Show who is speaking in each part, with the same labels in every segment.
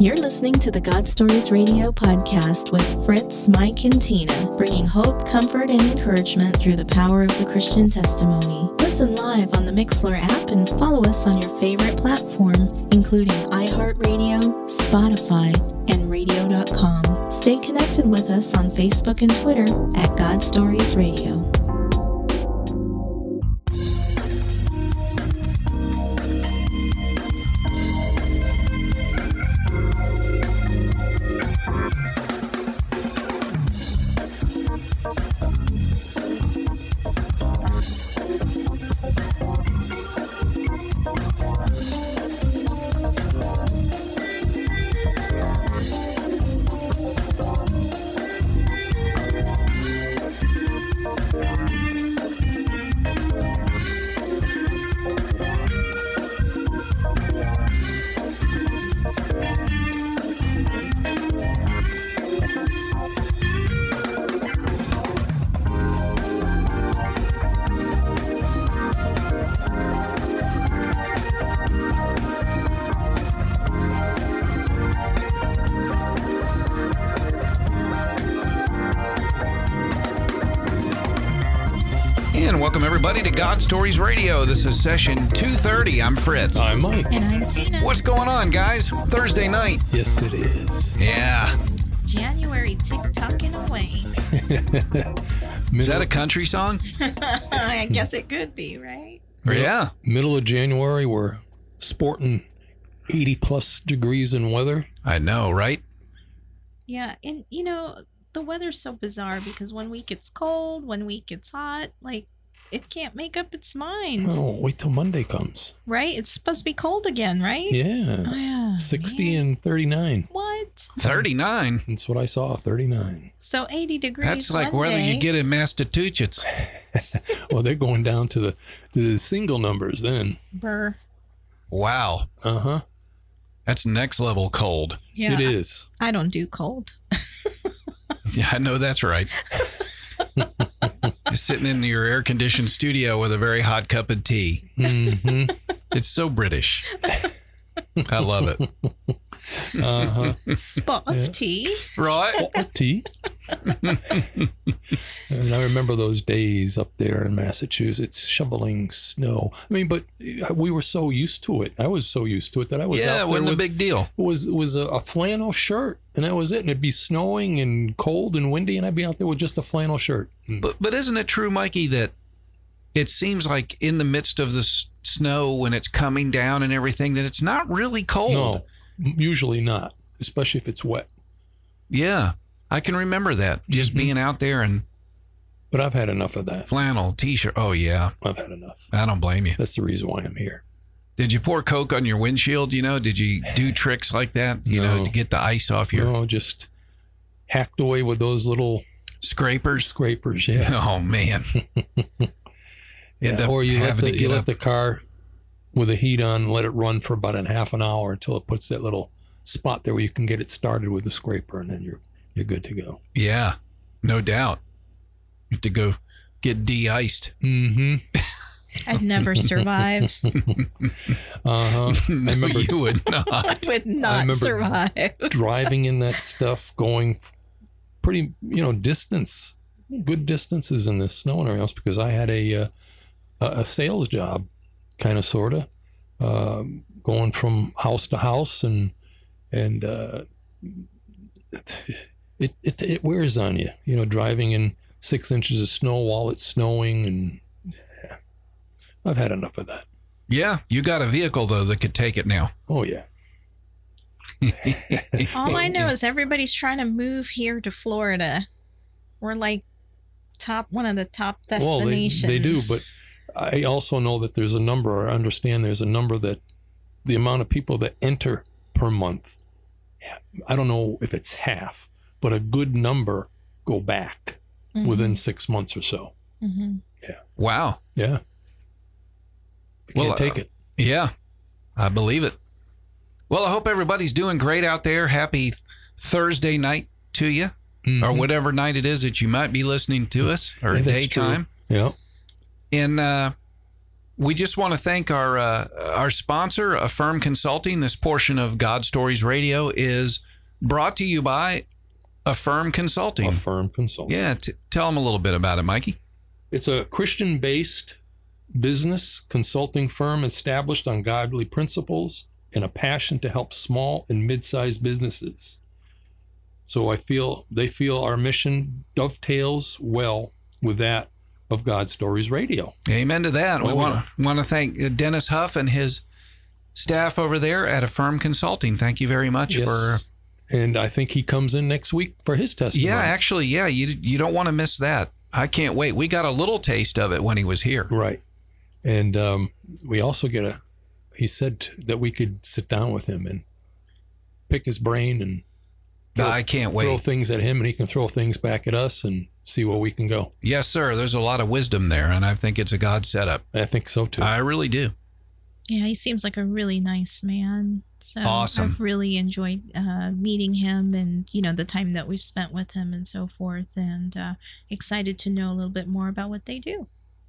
Speaker 1: You're listening to the God Stories Radio podcast with Fritz, Mike, and Tina, bringing hope, comfort, and encouragement through the power of the Christian testimony. Listen live on the Mixlr app and follow us on your favorite platform, including iHeartRadio, Spotify, and radio.com. Stay connected with us on Facebook and Twitter at God Stories Radio.
Speaker 2: Radio. This is session 230. I'm Fritz.
Speaker 3: I'm Mike.
Speaker 1: And I'm Tina.
Speaker 2: What's going on, guys? Thursday night.
Speaker 3: Yes, it is.
Speaker 2: Yeah.
Speaker 1: January tick-tocking away.
Speaker 2: Is that a country song?
Speaker 1: I guess it could be, right?
Speaker 2: Yeah.
Speaker 3: middle of January? We're sporting 80 plus degrees in weather.
Speaker 2: I know, right?
Speaker 4: Yeah, and you know, the weather's so bizarre because one week it's cold, one week it's hot. Like it can't make up its mind,
Speaker 3: Oh, wait till Monday comes.
Speaker 4: right? It's supposed to be cold again, right?
Speaker 3: Yeah.
Speaker 4: Oh, yeah.
Speaker 3: 60
Speaker 4: man.
Speaker 3: and 39.
Speaker 4: what?
Speaker 2: 39.
Speaker 3: That's what I saw, 39.
Speaker 4: So 80 degrees.
Speaker 2: That's like
Speaker 4: one weather
Speaker 2: you get in Massachusetts.
Speaker 3: Well, they're going down to the, the single numbers then.
Speaker 4: Burr.
Speaker 2: Wow.
Speaker 3: Uh huh.
Speaker 2: That's next level cold.
Speaker 4: Yeah,
Speaker 3: It is.
Speaker 4: I don't do cold.
Speaker 2: Yeah, I know that's right. You're sitting in your air conditioned studio with a very hot cup of tea.
Speaker 3: hmm
Speaker 2: It's so British. I love it.
Speaker 3: Uh huh.
Speaker 4: Spot
Speaker 3: Yeah.
Speaker 4: of tea.
Speaker 2: Right?
Speaker 3: Spot of tea. and I remember those days up there in Massachusetts shoveling snow. I mean, but we were so used to it. I was so used to it that I was
Speaker 2: yeah,
Speaker 3: out
Speaker 2: it
Speaker 3: there
Speaker 2: wasn't a big deal.
Speaker 3: was was a, a flannel shirt, and that was it. And it'd be snowing and cold and windy, and I'd be out there with just a flannel shirt.
Speaker 2: But but isn't it true, Mikey, that it seems like in the midst of the s- snow when it's coming down and everything that it's not really cold.
Speaker 3: no, usually not, especially if it's wet.
Speaker 2: Yeah, I can remember that just
Speaker 3: Mhm.
Speaker 2: being out there and.
Speaker 3: But I've had enough of that.
Speaker 2: flannel t-shirt. Oh yeah,
Speaker 3: I've had enough.
Speaker 2: I don't blame you.
Speaker 3: That's the reason why I'm here.
Speaker 2: Did you pour Coke on your windshield? You know, did you do tricks like that? You know, to get the ice off your
Speaker 3: No, just hacked away with those little
Speaker 2: scrapers?
Speaker 3: scrapers. Yeah.
Speaker 2: Oh man.
Speaker 3: Yeah, or you let the
Speaker 2: to
Speaker 3: you
Speaker 2: get
Speaker 3: let
Speaker 2: up.
Speaker 3: the car with the heat on, let it run for about a half an hour until it puts that little spot there where you can get it started with the scraper, and then you're you're good to go.
Speaker 2: Yeah, no doubt. You have to go get de-iced.
Speaker 3: Mm-hmm.
Speaker 4: I'd never survive.
Speaker 3: Uh huh.
Speaker 2: no,
Speaker 3: remember-
Speaker 2: you would
Speaker 4: I
Speaker 2: not.
Speaker 4: would not
Speaker 3: remember-
Speaker 4: survive.
Speaker 3: Driving in that stuff, going pretty you know distance, good distances in the snow and everything else because I had a uh, a a sales job, kind of sorta, um, going from house to house and and uh, it, it it wears on you. You know, driving in six inches of snow while it's snowing, and yeah, I've had enough of that.
Speaker 2: Yeah, you got a vehicle though that could take it now.
Speaker 3: Oh yeah,
Speaker 4: All I know is everybody's trying to move here to Florida. We're like top one of the top destinations.
Speaker 3: well they,
Speaker 4: destinations.
Speaker 3: they do, but I also know that there's a number. or I understand there's a number that the amount of people that enter per month. I don't know if it's half, but a good number go back
Speaker 4: Mhm.
Speaker 3: within six months or so.
Speaker 4: Mhm.
Speaker 2: Wow.
Speaker 3: Yeah. They
Speaker 2: Well,
Speaker 3: can't take
Speaker 2: uh,
Speaker 3: it.
Speaker 2: Yeah, I believe it. Well, I hope everybody's doing great out there. Happy Thursday night to you, or
Speaker 3: Mhm.
Speaker 2: whatever night it is that you might be listening to us, or
Speaker 3: Yeah,
Speaker 2: daytime.
Speaker 3: Yeah.
Speaker 2: And uh, we just want to thank our uh, our sponsor, Affirm Consulting. This portion of God Stories Radio is brought to you by Affirm Consulting.
Speaker 3: Affirm Consulting.
Speaker 2: Yeah, t- tell them a little bit about it, Mikey.
Speaker 3: It's a Christian based business consulting firm established on godly principles and a passion to help small and mid sized businesses. So I feel they feel our mission dovetails well with that of God Stories Radio.
Speaker 2: Amen to that. we
Speaker 3: Oh,
Speaker 2: want want to thank uh, Dennis Huff and his staff over there at Affirm Consulting. Thank you very much for.
Speaker 3: and I think he comes in next week for his testimony.
Speaker 2: Yeah, actually, yeah, you you don't want to miss that. I can't wait. We got a little taste of it when he was here.
Speaker 3: Right. And um, we also get a, he said that we could sit down with him and pick his brain and throw,
Speaker 2: I can't wait.
Speaker 3: throw things at him and he can throw things back at us and see where we can go.
Speaker 2: Yes, sir. There's a lot of wisdom there, and I think it's a God setup.
Speaker 3: I think so too.
Speaker 2: I really do.
Speaker 4: Yeah, he seems like a really nice man. So
Speaker 2: Awesome.
Speaker 4: I've really enjoyed uh, meeting him and you know the time that we've spent with him and so forth, and uh, excited to know a little bit more about what they do.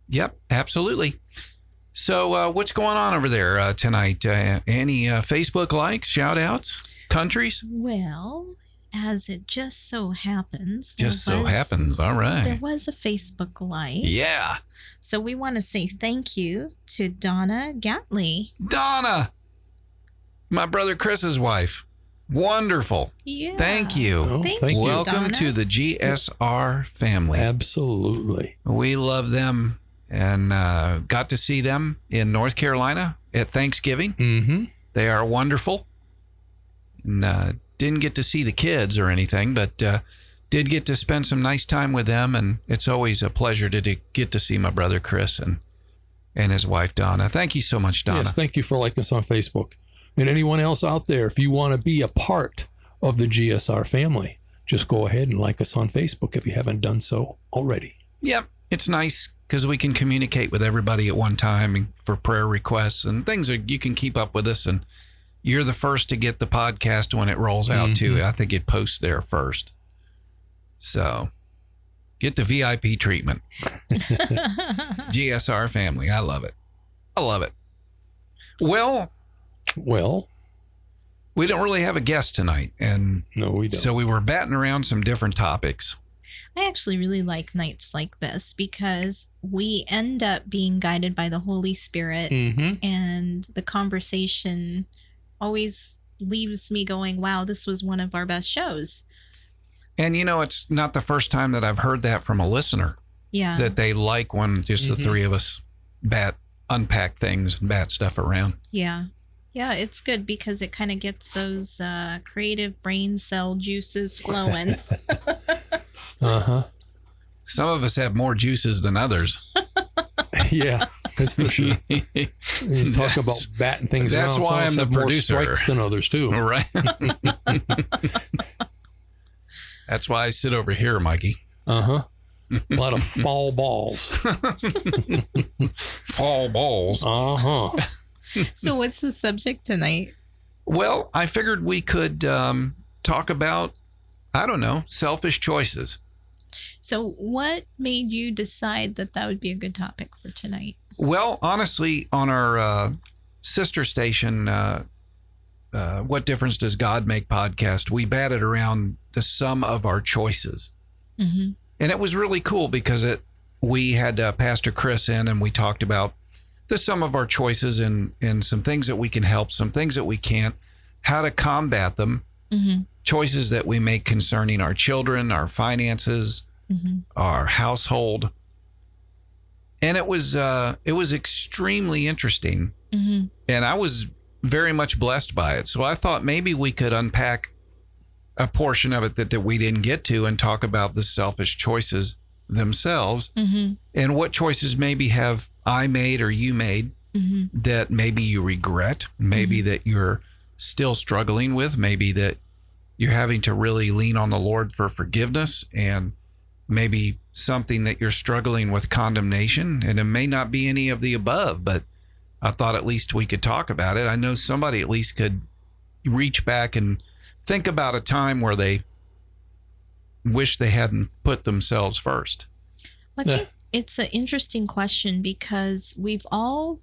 Speaker 2: Yep, absolutely. So, uh, what's going on over there uh, tonight? Uh, any uh, Facebook likes, shout outs, countries?
Speaker 4: Well, as it just so happens, there
Speaker 2: Just so happens. All right.
Speaker 4: there was a Facebook Live.
Speaker 2: Yeah.
Speaker 4: So we want to say thank you to Donna Gatley.
Speaker 2: Donna, my brother Chris's wife. Wonderful.
Speaker 4: Yeah.
Speaker 2: Thank you.
Speaker 3: Oh,
Speaker 4: Thank
Speaker 3: thank
Speaker 4: you.
Speaker 3: you.
Speaker 2: Welcome
Speaker 4: Donna.
Speaker 2: to the GSR family.
Speaker 3: Absolutely.
Speaker 2: We love them and uh, got to see them in North Carolina at Thanksgiving.
Speaker 3: Mm-hmm.
Speaker 2: They are wonderful. And, uh, didn't get to see the kids or anything, but uh, did get to spend some nice time with them. And it's always a pleasure to, to get to see my brother Chris and and his wife Donna. Thank you so much, Donna.
Speaker 3: Yes, thank you for liking us on Facebook. And anyone else out there, if you want to be a part of the GSR family, just go ahead and like us on Facebook if you haven't done so already.
Speaker 2: Yep, it's nice because we can communicate with everybody at one time and for prayer requests and things that you can keep up with us. And you're the first to get the podcast when it rolls out too.
Speaker 3: Mhm.
Speaker 2: I think it posts there first. So get the VIP treatment. GSR family. I love it. I love it. Well,
Speaker 3: Well,
Speaker 2: we don't really have a guest tonight. And
Speaker 3: no, we don't.
Speaker 2: so we were batting around some different topics.
Speaker 4: I actually really like nights like this because we end up being guided by the Holy Spirit,
Speaker 3: mm-hmm.
Speaker 4: and the conversation always leaves me going, wow, this was one of our best shows.
Speaker 2: And you know, it's not the first time that I've heard that from a listener.
Speaker 4: Yeah.
Speaker 2: that they like when just the
Speaker 3: Mhm.
Speaker 2: three of us bat unpack things and bat stuff around.
Speaker 4: yeah. Yeah, it's good because it kind of gets those uh, creative brain cell juices flowing.
Speaker 3: Uh-huh.
Speaker 2: Some of us have more juices than others.
Speaker 3: yeah, that's for sure. You talk
Speaker 2: That's-
Speaker 3: about batting things out.
Speaker 2: that's
Speaker 3: around. Some
Speaker 2: why
Speaker 3: of
Speaker 2: I'm the
Speaker 3: have more
Speaker 2: producer.
Speaker 3: strikes than others too.
Speaker 2: All right. That's why I sit over here, Mikey.
Speaker 3: Uh-huh. A lot of fall balls.
Speaker 2: Fall balls.
Speaker 3: Uh-huh.
Speaker 4: so, what's the subject tonight?
Speaker 2: Well, I figured we could um, talk about, I don't know, selfish choices.
Speaker 4: So, what made you decide that that would be a good topic for tonight?
Speaker 2: Well, honestly, on our uh, sister station, uh, uh, What Difference Does God Make podcast, we batted around the sum of our choices.
Speaker 4: Mm-hmm.
Speaker 2: And it was really cool because it we had uh, Pastor Chris in and we talked about the sum of our choices and, and some things that we can help, some things that we can't, how to combat them,
Speaker 4: Mm-hmm.
Speaker 2: choices that we make concerning our children, our finances,
Speaker 4: Mm-hmm.
Speaker 2: our household. And it was uh, it was extremely interesting
Speaker 4: Mm-hmm.
Speaker 2: and I was very much blessed by it. So I thought maybe we could unpack a portion of it that, that we didn't get to and talk about the selfish choices themselves
Speaker 4: Mm-hmm.
Speaker 2: and what choices maybe have I made or you made
Speaker 4: Mm-hmm.
Speaker 2: that maybe you regret, maybe that you're still struggling with, maybe that you're having to really lean on the Lord for forgiveness and maybe something that you're struggling with condemnation and it may not be any of the above, but I thought at least we could talk about it. I know somebody at least could reach back and think about a time where they wish they hadn't put themselves first.
Speaker 4: I think it's an interesting question because we've all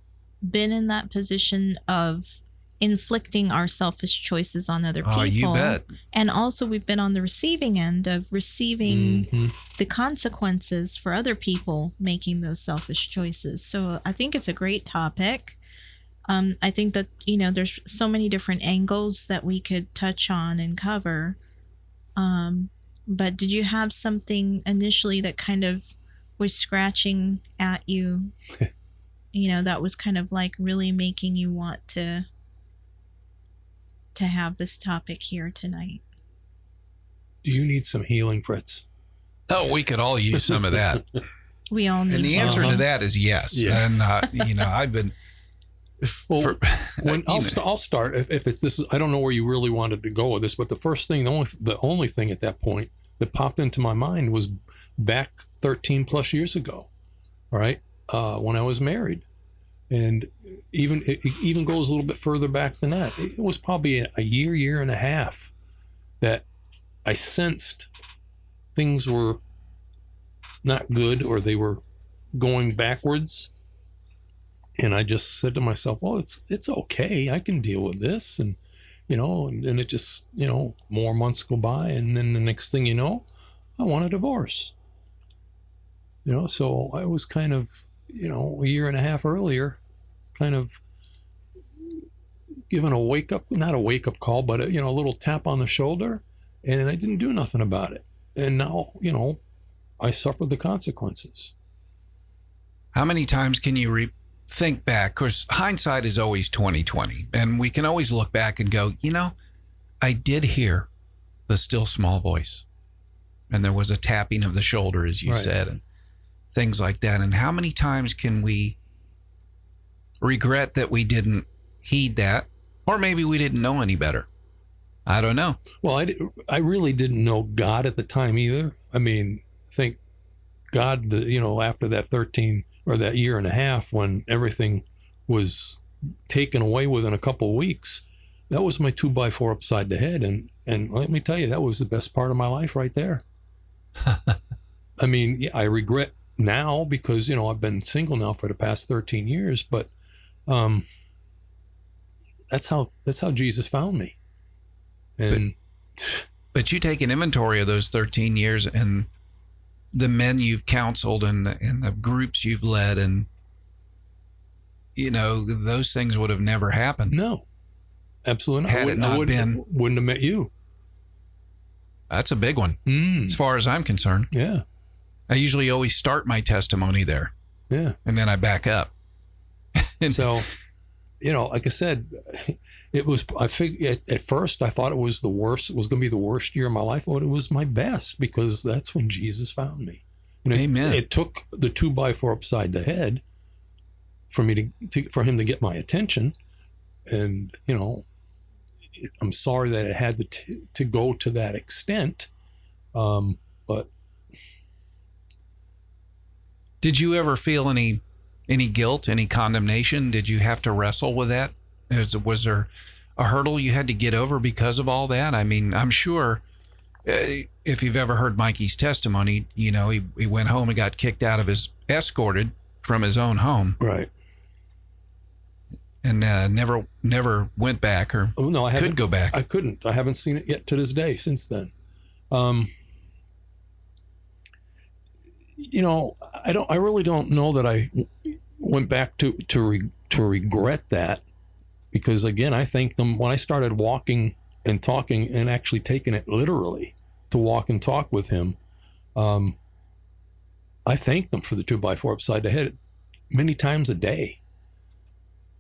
Speaker 4: been in that position of inflicting our selfish choices on other people.
Speaker 2: Oh, you bet.
Speaker 4: And also, we've been on the receiving end of receiving
Speaker 3: Mhm.
Speaker 4: the consequences for other people making those selfish choices. So I think it's a great topic. Um, I think that, you know, there's so many different angles that we could touch on and cover. Um, but did you have something initially that kind of was scratching at you? you know, that was kind of like really making you want to to have this topic here tonight.
Speaker 3: Do you need some healing, Fritz?
Speaker 2: Oh, we could all use some of that.
Speaker 4: We all need
Speaker 2: And the answer
Speaker 3: Uh-huh.
Speaker 2: to that is yes.
Speaker 3: Yes.
Speaker 2: And, uh, you know, I've been.
Speaker 3: Well,
Speaker 2: for-
Speaker 3: when I'll, st- I'll start if, if it's this is, I don't know where you really wanted to go with this, but the first thing, the only the only thing at that point that popped into my mind was back 13 plus years ago, right? uh, when I was married, and even it, even goes a little bit further back than that. It was probably a, year, year and a half that I sensed things were not good or they were going backwards and I just said to myself, "Well, it's it's okay. I can deal with this." And you know, and, and it just you know, more months go by, and then the next thing you know, I want a divorce. You know, so I was kind of you know a year and a half earlier, kind of given a wake up, not a wake up call, but a, you know, a little tap on the shoulder, and I didn't do nothing about it. And now you know, I suffered the consequences.
Speaker 2: How many times can you re- think back? Because hindsight is always twenty twenty, and we can always look back and go, you know, I did hear the still small voice, and there was a tapping of the shoulder, as you
Speaker 3: Right.
Speaker 2: said, and things like that. And how many times can we regret that we didn't heed that, or maybe we didn't know any better? I don't know.
Speaker 3: Well, I, I really didn't know God at the time either. I mean, think God, you know, after that 13 or that year and a half when everything was taken away within a couple of weeks, that was my two by four upside the head. And, and let me tell you, that was the best part of my life right there. I mean, I regret now because, you know, I've been single now for the past 13 years, but, um, that's how, that's how Jesus found me. And,
Speaker 2: But you take an inventory of those 13 years and the men you've counseled and the, and the groups you've led, and you know those things would have never happened.
Speaker 3: No, absolutely not.
Speaker 2: Had
Speaker 3: I
Speaker 2: it
Speaker 3: wouldn't, I
Speaker 2: not
Speaker 3: wouldn't,
Speaker 2: been-
Speaker 3: wouldn't have met you.
Speaker 2: That's a big one,
Speaker 3: Mm,
Speaker 2: as far as I'm concerned.
Speaker 3: yeah,
Speaker 2: I usually always start my testimony there,
Speaker 3: yeah.
Speaker 2: and then I back up. And-
Speaker 3: So, you know, like I said, it was. I figured at, at first I thought it was the worst. It was going to be the worst year of my life, but it was my best because that's when Jesus found me. And it,
Speaker 2: Amen.
Speaker 3: It took the two by four upside the head for me to, to for him to get my attention, and you know, I'm sorry that it had to t- to go to that extent, um, but
Speaker 2: Did you ever feel any any guilt, any condemnation? Did you have to wrestle with that? Was, there a hurdle you had to get over because of all that? I mean, I'm sure uh, if you've ever heard Mikey's testimony, you know he, he went home and got kicked out of his escorted from his own home
Speaker 3: right.
Speaker 2: and uh, never never went back or
Speaker 3: Oh no, I
Speaker 2: could go back.
Speaker 3: I couldn't. I haven't seen it yet to this day since then. Um, you know, I don't. I really don't know that I went back to to re, to regret that because again, I think them when I started walking and talking and actually taking it literally to walk and talk with him. Um, I thank them for the two by four upside the head many times a day.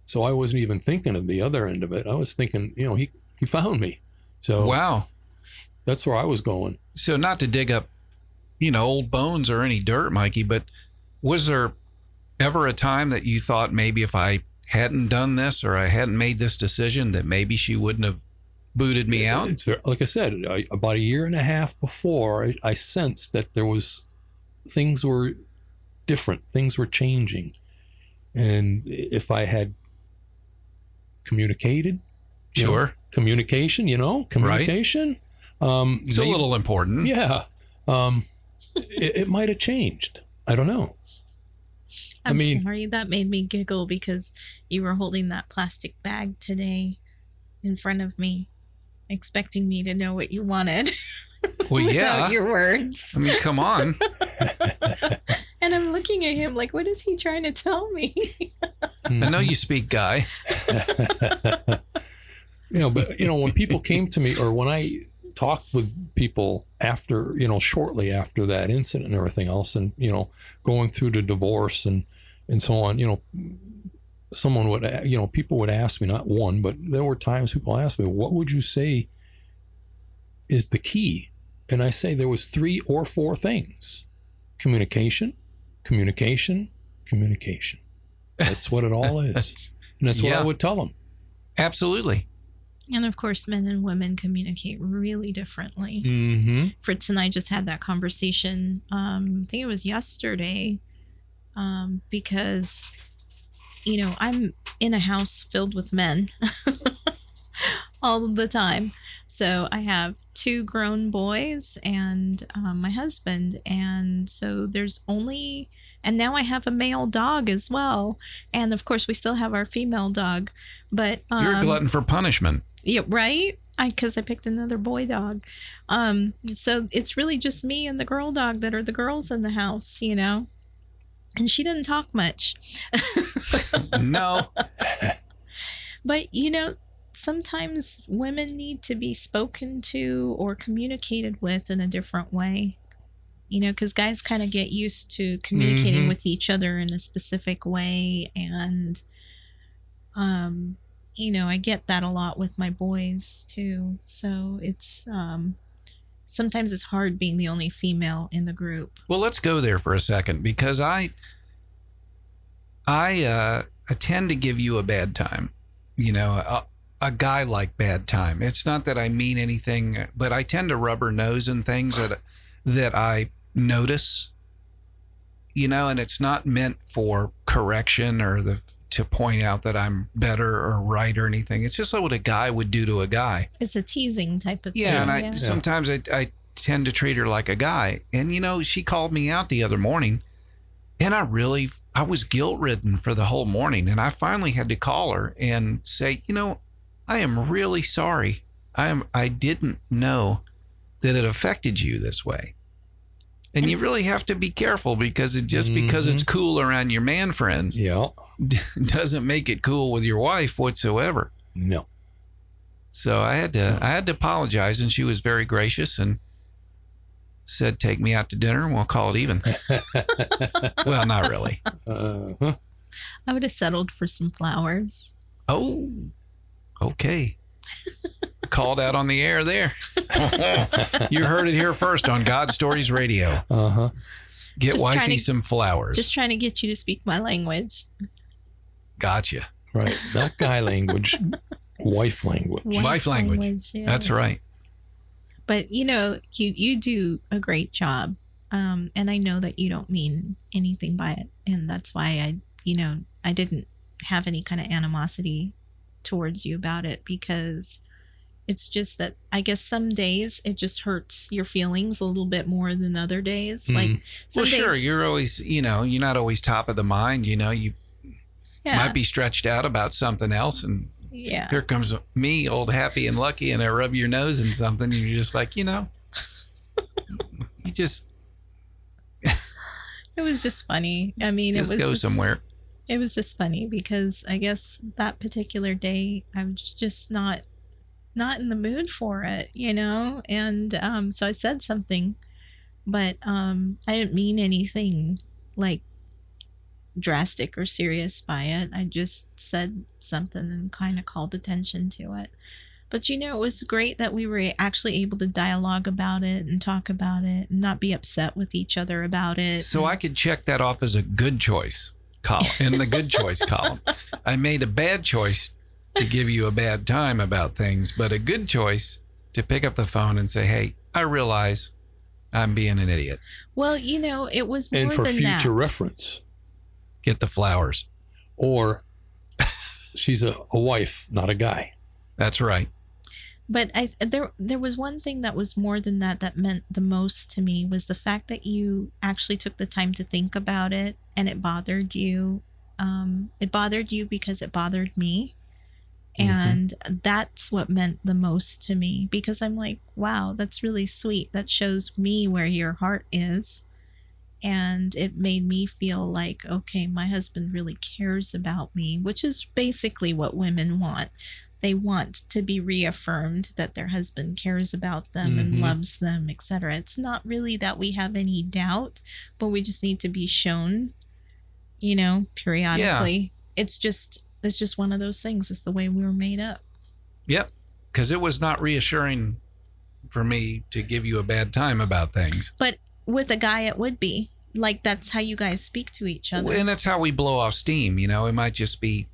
Speaker 3: So I wasn't even thinking of the other end of it. I was thinking, you know, he he found me. So
Speaker 2: wow.
Speaker 3: that's where I was going.
Speaker 2: So not to dig up, you know, old bones or any dirt, Mikey, but was there ever a time that you thought maybe if I hadn't done this or I hadn't made this decision that maybe she wouldn't have booted me out?
Speaker 3: It's like I said, I, about a year and a half before, I, I sensed that there was things were different, things were changing, and if I had communicated, you know,
Speaker 2: Sure.
Speaker 3: communication, you know, communication, um,
Speaker 2: It's a little important.
Speaker 3: yeah, um, it, it might have changed. I don't know. I
Speaker 4: I'm
Speaker 3: mean-
Speaker 4: sorry. That made me giggle because you were holding that plastic bag today in front of me, expecting me to know what you wanted.
Speaker 2: Well, yeah.
Speaker 4: your words.
Speaker 2: I mean, come on.
Speaker 4: And I'm looking at him like, what is he trying to tell me?
Speaker 2: I know you speak guy.
Speaker 3: you know, but you know, when people came to me or when I talked with people after, you know, shortly after that incident and everything else, and you know, going through the divorce and and so on, you know, someone would, you know, people would ask me, not one, but there were times people asked me, what would you say is the key? And I say there was three or four things: communication, communication, communication. That's what it all is, and that's what I would tell them.
Speaker 2: absolutely.
Speaker 4: And of course, men and women communicate really differently.
Speaker 3: Mm-hmm.
Speaker 4: Fritz and I just had that conversation. Um, I think it was yesterday, um, because you know I'm in a house filled with men all the time. So I have two grown boys and um, my husband, and so there's only. And now I have a male dog as well, and of course we still have our female dog. But um,
Speaker 2: You're a glutton for punishment.
Speaker 4: Yeah, right. I because I picked another boy dog. Um, so it's really just me and the girl dog that are the girls in the house, you know. And she didn't talk much,
Speaker 2: No.
Speaker 4: but you know, sometimes women need to be spoken to or communicated with in a different way. You know, because guys kind of get used to communicating
Speaker 3: Mhm.
Speaker 4: with each other in a specific way, and um, you know, I get that a lot with my boys too. So it's um, sometimes it's hard being the only female in the group.
Speaker 2: Well, let's go there for a second because I I uh I tend to give you a bad time. You know, a, a guy like bad time. It's not that I mean anything, but I tend to rubber nose in things that that I notice. You know, and it's not meant for correction or the to point out that I'm better or right or anything. It's just like what a guy would do to a guy.
Speaker 4: It's a teasing type of thing.
Speaker 2: Yeah,
Speaker 4: thing.
Speaker 2: and I sometimes I, I tend to treat her like a guy. And you know, she called me out the other morning, and I really I was guilt ridden for the whole morning, and I finally had to call her and say, you know, I am really sorry. I am I didn't know that it affected you this way. And you really have to be careful because it just because it's cool around your man friends
Speaker 3: Yeah.
Speaker 2: doesn't make it cool with your wife whatsoever.
Speaker 3: No.
Speaker 2: So I had to I had to apologize, and she was very gracious and said, "Take me out to dinner, and we'll call it even." well, not really.
Speaker 3: Uh-huh.
Speaker 4: I would have settled for some flowers.
Speaker 2: Oh, okay. Called out on the air there. you heard it here first on God Stories Radio.
Speaker 3: Uh-huh.
Speaker 2: Get
Speaker 4: Just
Speaker 2: wifey
Speaker 4: to-
Speaker 2: some flowers.
Speaker 4: Just trying to get you to speak my language.
Speaker 2: gotcha.
Speaker 3: Right. Not guy language, wife language.
Speaker 2: Wife language.
Speaker 4: yeah.
Speaker 2: That's right.
Speaker 4: But you know, you you do a great job, um, and I know that you don't mean anything by it, and that's why I, you know, I didn't have any kind of animosity towards you about it because it's just that I guess some days it just hurts your feelings a little bit more than other days. Like
Speaker 3: Mm.
Speaker 4: some
Speaker 2: Well, sure.
Speaker 4: days-
Speaker 2: You're always, you know, you're not always top of the mind. You know, you
Speaker 4: yeah,
Speaker 2: might be stretched out about something else, and
Speaker 4: yeah.
Speaker 2: here comes me, old happy and lucky, and I rub your nose in something, and you're just like, you know, you just
Speaker 4: It was just funny. I mean,
Speaker 2: just
Speaker 4: it was
Speaker 2: go
Speaker 4: just,
Speaker 2: somewhere.
Speaker 4: It was just funny because I guess that particular day I was just not not in the mood for it, you know? And um so I said something, but um I didn't mean anything like drastic or serious by it. I just said something and kind of called attention to it. But you know, it was great that we were actually able to dialogue about it and talk about it and not be upset with each other about it.
Speaker 2: So I could check that off as a good choice column in the good choice column. I made a bad choice to give you a bad time about things, but a good choice to pick up the phone and say, "Hey, I realize I'm being an idiot.
Speaker 4: Well, you know, it was more
Speaker 3: And for
Speaker 4: than
Speaker 3: future
Speaker 4: that.
Speaker 3: reference.
Speaker 2: Get the flowers."
Speaker 3: Or she's a, a wife, not a guy.
Speaker 2: That's right.
Speaker 4: but I there there was one thing that was more than that that meant the most to me was the fact that you actually took the time to think about it and it bothered you. Um, it bothered you because it bothered me.
Speaker 3: Mhm.
Speaker 4: And that's what meant the most to me because I'm like, wow, that's really sweet. That shows me where your heart is. And it made me feel like, okay, my husband really cares about me, which is basically what women want they want to be reaffirmed that their husband cares about them and
Speaker 3: Mhm.
Speaker 4: loves them, etc. It's not really that we have any doubt, but we just need to be shown, you know, periodically. It's just it's just one of those things. It's the way we were made up.
Speaker 2: Yep. Because it was not reassuring for me to give you a bad time about things.
Speaker 4: But with a guy it would be. Like that's how you guys speak to each other.
Speaker 2: And that's how we blow off steam. You know, it might just be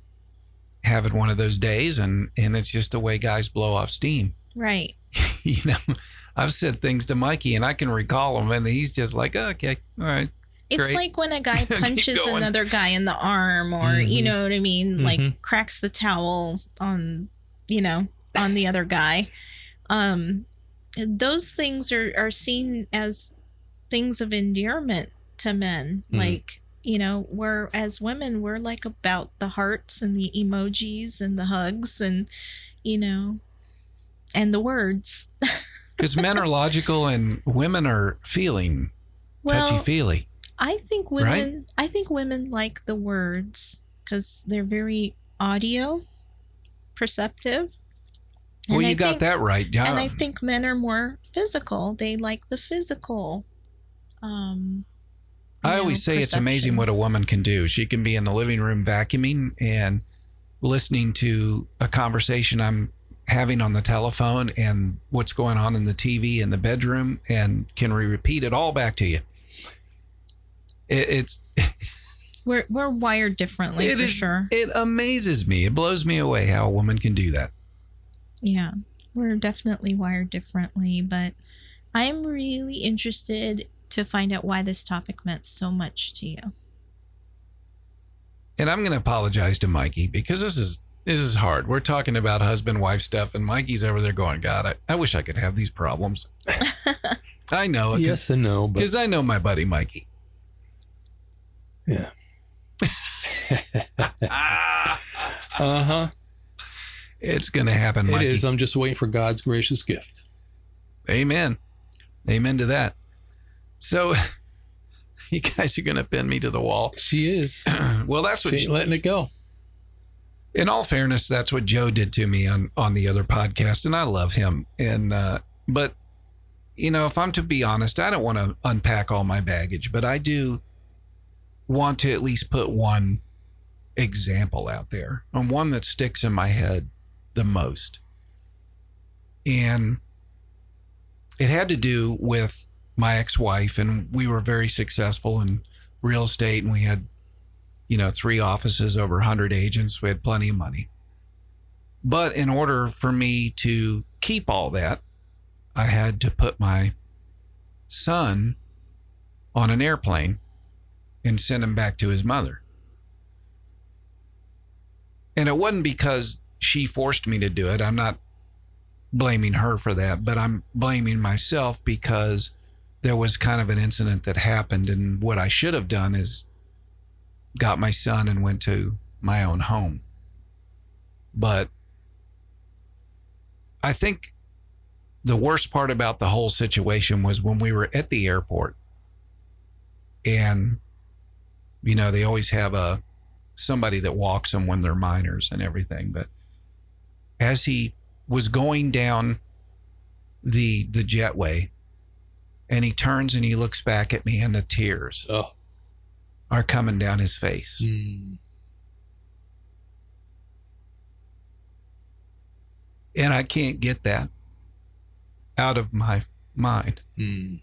Speaker 2: having one of those days and and it's just the way guys blow off steam.
Speaker 4: right.
Speaker 2: you know, I've said things to Mikey and I can recall them and he's just like, okay, all right.
Speaker 4: It's
Speaker 2: Great.
Speaker 4: like when a guy punches another guy in the arm or you
Speaker 3: Mhm.
Speaker 4: know what I mean, like
Speaker 3: Mhm.
Speaker 4: cracks the towel on you know, on the other guy. Um those things are are seen as things of endearment to men.
Speaker 3: Mhm.
Speaker 4: Like, you know, we're as women, we're like about the hearts and the emojis and the hugs and you know and the words.
Speaker 2: Because men are logical and women are feeling touchy
Speaker 4: Well,
Speaker 2: feely.
Speaker 4: I think women I think women like the words cuz they're very audio perceptive.
Speaker 2: Well, you
Speaker 4: I
Speaker 2: got
Speaker 4: think-
Speaker 2: that right. Yeah.
Speaker 4: And I think men are more physical. They like the physical um
Speaker 2: I
Speaker 4: know,
Speaker 2: always say it's amazing what a woman can do. She can be in the living room vacuuming and listening to a conversation I'm having on the telephone and what's going on in the TV in the bedroom and can re- repeat it all back to you. It, it's
Speaker 4: we're we're wired differently
Speaker 2: it
Speaker 4: for
Speaker 2: is-
Speaker 4: sure.
Speaker 2: it amazes me. It blows me away how a woman can do that.
Speaker 4: Yeah, we're definitely wired differently, but I'm really interested to find out why this topic meant so much to you.
Speaker 2: And I'm going to apologize to Mikey because this is this is hard. We're talking about husband wife stuff, and Mikey's over there going, "God, I, I wish I could have these problems." I know it
Speaker 3: yes and no,
Speaker 2: because I know my buddy Mikey.
Speaker 3: Yeah. Uh huh.
Speaker 2: It's going to happen,
Speaker 3: It
Speaker 2: Mikey.
Speaker 3: is. I'm just waiting for God's gracious gift.
Speaker 2: Amen. Amen to that. So, you guys are going to pin me to the wall.
Speaker 3: She is.
Speaker 2: well, that's
Speaker 3: She
Speaker 2: what.
Speaker 3: ain't letting it go.
Speaker 2: in all fairness, that's what Joe did to me on on the other podcast, and I love him. And uh, but you know, if I'm to be honest, I don't want to unpack all my baggage, but I do want to at least put one example out there, and one that sticks in my head the most. And it had to do with my ex-wife, and we were very successful in real estate, and we had you know, three offices, over 100 agents. We had plenty of money. But in order for me to keep all that, I had to put my son on an airplane and send him back to his mother. And it wasn't because she forced me to do it. I'm not blaming her for that, but I'm blaming myself because there was kind of an incident that happened. And what I should have done is got my son and went to my own home. But I think the worst part about the whole situation was when we were at the airport and you know they always have a somebody that walks them when they're minors and everything but as he was going down the the jetway and he turns and he looks back at me and the tears
Speaker 3: Oh.
Speaker 2: are coming down his face.
Speaker 3: Mm.
Speaker 2: And I can't get that out of my mind
Speaker 3: Mm.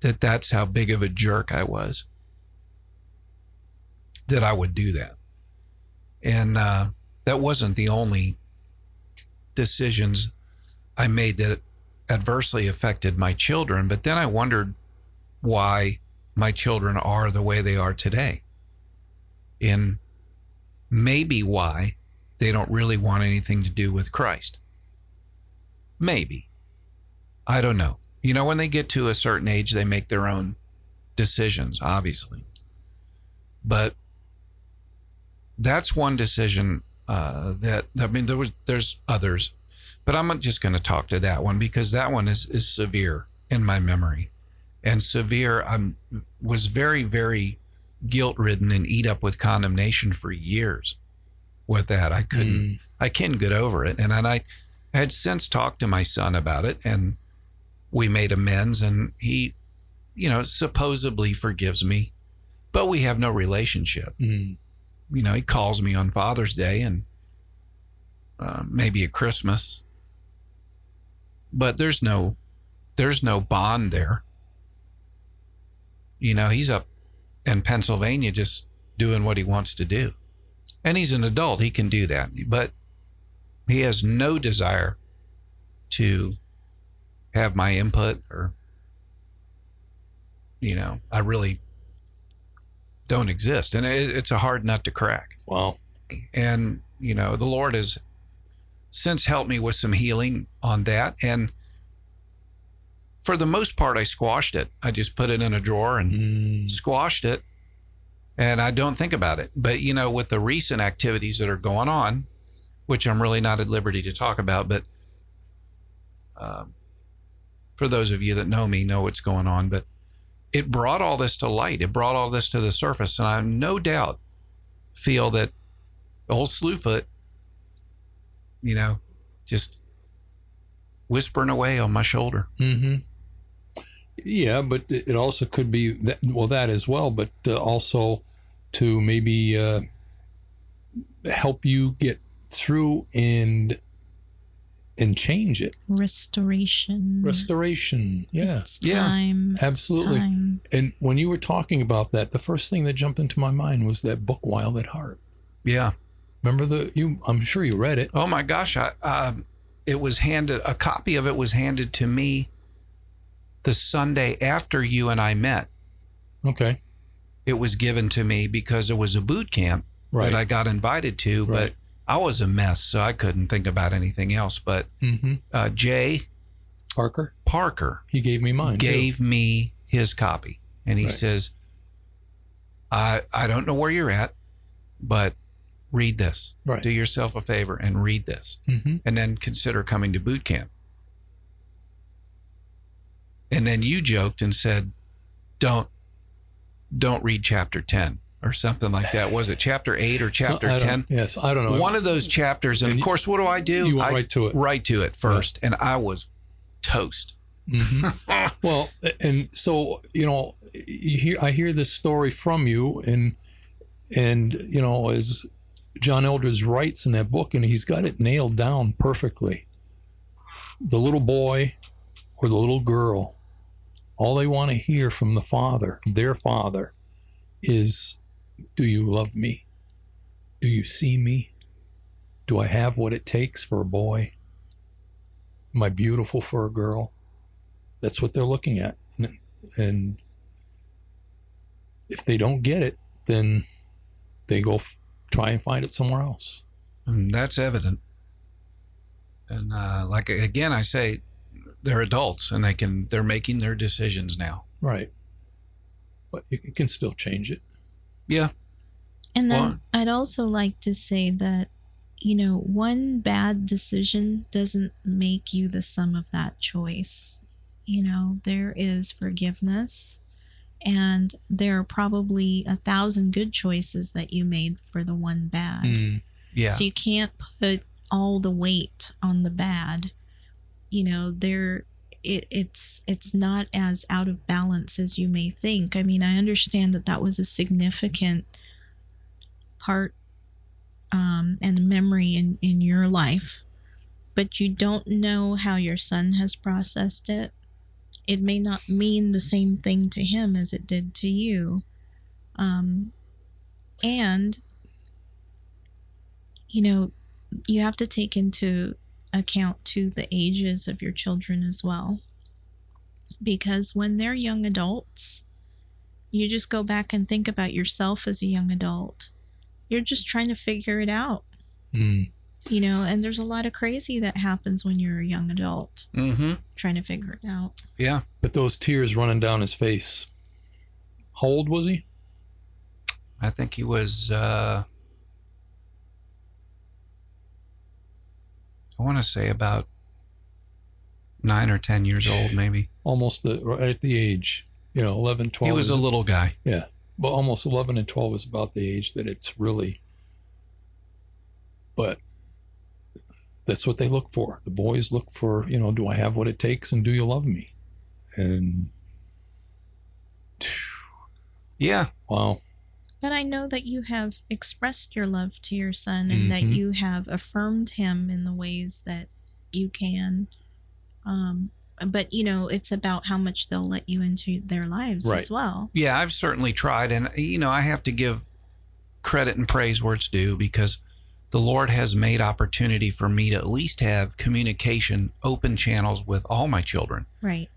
Speaker 2: that that's how big of a jerk I was. That I would do that. And uh, that wasn't the only decisions I made that adversely affected my children. But then I wondered why my children are the way they are today. And maybe why they don't really want anything to do with Christ. Maybe. I don't know. You know, when they get to a certain age, they make their own decisions, obviously. But that's one decision uh, that I mean, there was there's others, but I'm just going to talk to that one because that one is is severe in my memory, and severe. I'm was very very guilt ridden and eat up with condemnation for years. With that, I couldn't
Speaker 3: Mm.
Speaker 2: I couldn't get over it, and, and I had since talked to my son about it, and we made amends, and he, you know, supposedly forgives me, but we have no relationship
Speaker 3: Mm.
Speaker 2: You know, he calls me on Father's Day and uh, maybe at Christmas, but there's no, there's no bond there. You know, he's up in Pennsylvania just doing what he wants to do, and he's an adult; he can do that. But he has no desire to have my input, or you know, I really don't exist, and it, it's a hard nut to crack.
Speaker 3: Wow.
Speaker 2: and you know the lord has since helped me with some healing on that. And for the most part i squashed it. I just put it in a drawer and
Speaker 3: Mm.
Speaker 2: squashed it. And i don't think about it. But you know with the recent activities that are going on which i'm really not at liberty to talk about but um, for those of you that know me know what's going on. But it brought all this to light. It brought all this to the surface. And i no doubt feel that old slewfoot you know just whispering away on my shoulder.
Speaker 3: Mm-hmm. Yeah, but it also could be that, well that as well, but uh, also to maybe uh, help you get through and and change it.
Speaker 4: Restoration.
Speaker 3: Restoration. Yeah,
Speaker 4: It's
Speaker 2: Yeah.
Speaker 3: absolutely.
Speaker 4: Time.
Speaker 3: And when you were talking about that, the first thing that jumped into my mind was that book Wild at Heart.
Speaker 2: yeah
Speaker 3: Remember the you? I'm sure you read it.
Speaker 2: Oh my gosh! I um, it was handed a copy of it was handed to me the Sunday after you and I met.
Speaker 3: Okay,
Speaker 2: It was given to me because it was a boot camp
Speaker 3: right.
Speaker 2: that I got invited to,
Speaker 3: Right.
Speaker 2: but I was a mess, so I couldn't think about anything else. But
Speaker 3: mm-hmm.
Speaker 2: uh, Jay
Speaker 3: Parker,
Speaker 2: Parker
Speaker 3: he gave me mine. too.
Speaker 2: gave me his copy, and he
Speaker 3: Right.
Speaker 2: says, "I I don't know where you're at, but read this.
Speaker 3: Right.
Speaker 2: Do yourself a favor and read this."
Speaker 3: Mm-hmm.
Speaker 2: and then consider coming to boot camp. And then you joked and said, "Don't, don't read chapter ten or something like that." Was it chapter eight or chapter
Speaker 3: So,
Speaker 2: ten?
Speaker 3: Yes, I don't know.
Speaker 2: One of those chapters. And,
Speaker 3: And
Speaker 2: of course, what do I do?
Speaker 3: you went
Speaker 2: I
Speaker 3: right to it.
Speaker 2: right to it first, and I was toast.
Speaker 3: Mhm. well, and so you know, you hear I hear this story from you, and and you know, as John Eldredge writes in that book, and he's got it nailed down perfectly. The little boy or the little girl, all they want to hear from the father, their father, is, "Do you love me? Do you see me? Do I have what it takes for a boy? Am I beautiful for a girl?" That's what they're looking at. And- if they don't get it, then they go f- try and find it somewhere else.
Speaker 2: And that's evident. And uh, like again, I say, they're adults and they can they're making their decisions now.
Speaker 3: Right. But you can still change it.
Speaker 2: Yeah,
Speaker 4: And then
Speaker 2: Well-
Speaker 4: I'd also like to say that, you know, one bad decision doesn't make you the sum of that choice. You know, there is forgiveness, and there are probably a thousand good choices that you made for the one bad.
Speaker 3: Mm.
Speaker 2: yeah.
Speaker 4: So you can't put all the weight on the bad. You know, there it, it's it's not as out of balance as you may think. I mean, I understand that that was a significant part um, and memory in in your life, but you don't know how your son has processed it. It may not mean the same thing to him as it did to you. Um, and you know, you have to take into account to the ages of your children as well. Because when they're young adults, you just go back and think about yourself as a young adult. You're just trying to figure it out.
Speaker 3: Mm.
Speaker 4: You know, and there's a lot of crazy that happens when you're a young adult
Speaker 2: Mm-hmm.
Speaker 4: trying to figure it out.
Speaker 2: Yeah.
Speaker 3: But those tears running down his face. How old was he?
Speaker 2: I think he was uh I want to say about nine or ten years old, maybe.
Speaker 3: Almost the, right at the age, you know, 11, 12.
Speaker 2: he was
Speaker 3: is-
Speaker 2: a little guy.
Speaker 3: Yeah. Well, almost 11 and 12 is about the age that it's really, but that's what they look for. The boys look for, you know, do I have what it takes and do you love me? And
Speaker 2: Yeah.
Speaker 3: wow.
Speaker 4: But I know that you have expressed your love to your son and that
Speaker 3: Mhm.
Speaker 4: you have affirmed him in the ways that you can. Um, but, you know, it's about how much they'll let you into their lives
Speaker 3: Right.
Speaker 4: as well.
Speaker 2: Yeah, I've certainly tried. And, you know, I have to give credit and praise where it's due because the Lord has made opportunity for me to at least have communication, open channels with all my children.
Speaker 4: Right.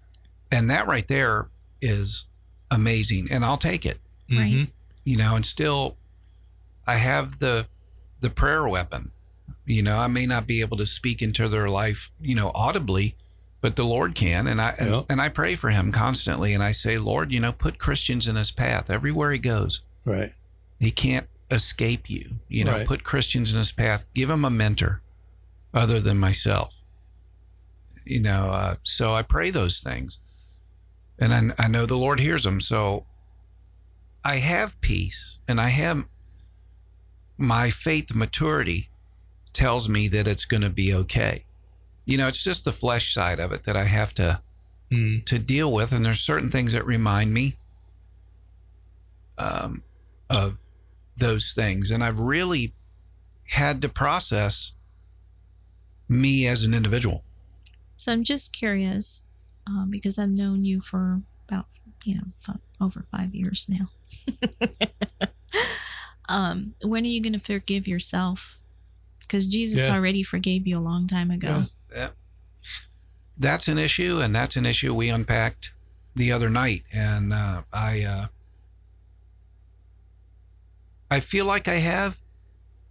Speaker 2: And that right there is amazing. And I'll take it,
Speaker 4: Right.
Speaker 3: Mhm.
Speaker 2: You know, and still I have the the prayer weapon. You know, I may not be able to speak into their life, you know, audibly, but the Lord can. And I
Speaker 3: Yeah.
Speaker 2: and I pray for him constantly. And I say, Lord, you know, put Christians in his path everywhere he goes.
Speaker 3: Right.
Speaker 2: He can't escape you. You know,
Speaker 3: Right.
Speaker 2: put Christians in his path. Give him a mentor other than myself. You know, uh, so I pray those things. And I, I know the Lord hears them. So I have peace and I have my faith maturity tells me that it's going to be okay. You know, it's just the flesh side of it that I have to
Speaker 3: Mm.
Speaker 2: to deal with and there's certain things that remind me um, of those things and i've really had to process me as an individual
Speaker 4: So I'm just curious um, because I've known you for about, you know, f- over five years now. um, when are you going to forgive yourself? Because Jesus
Speaker 3: Yeah.
Speaker 4: already forgave you a long time ago.
Speaker 3: Yeah.
Speaker 2: that's an issue and that's an issue we unpacked the other night and uh, i uh, i feel like i have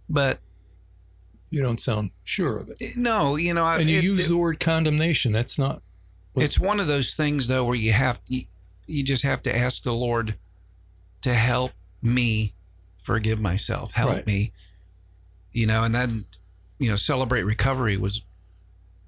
Speaker 2: but
Speaker 3: You don't sound sure of it.
Speaker 2: no you know I,
Speaker 3: And you
Speaker 2: it-
Speaker 3: use
Speaker 2: it-
Speaker 3: the word condemnation. That's not, But-
Speaker 2: it's one of those things though where you have you, you just have to ask the lord to help me forgive myself help
Speaker 3: Right.
Speaker 2: me you know and then you know celebrate recovery was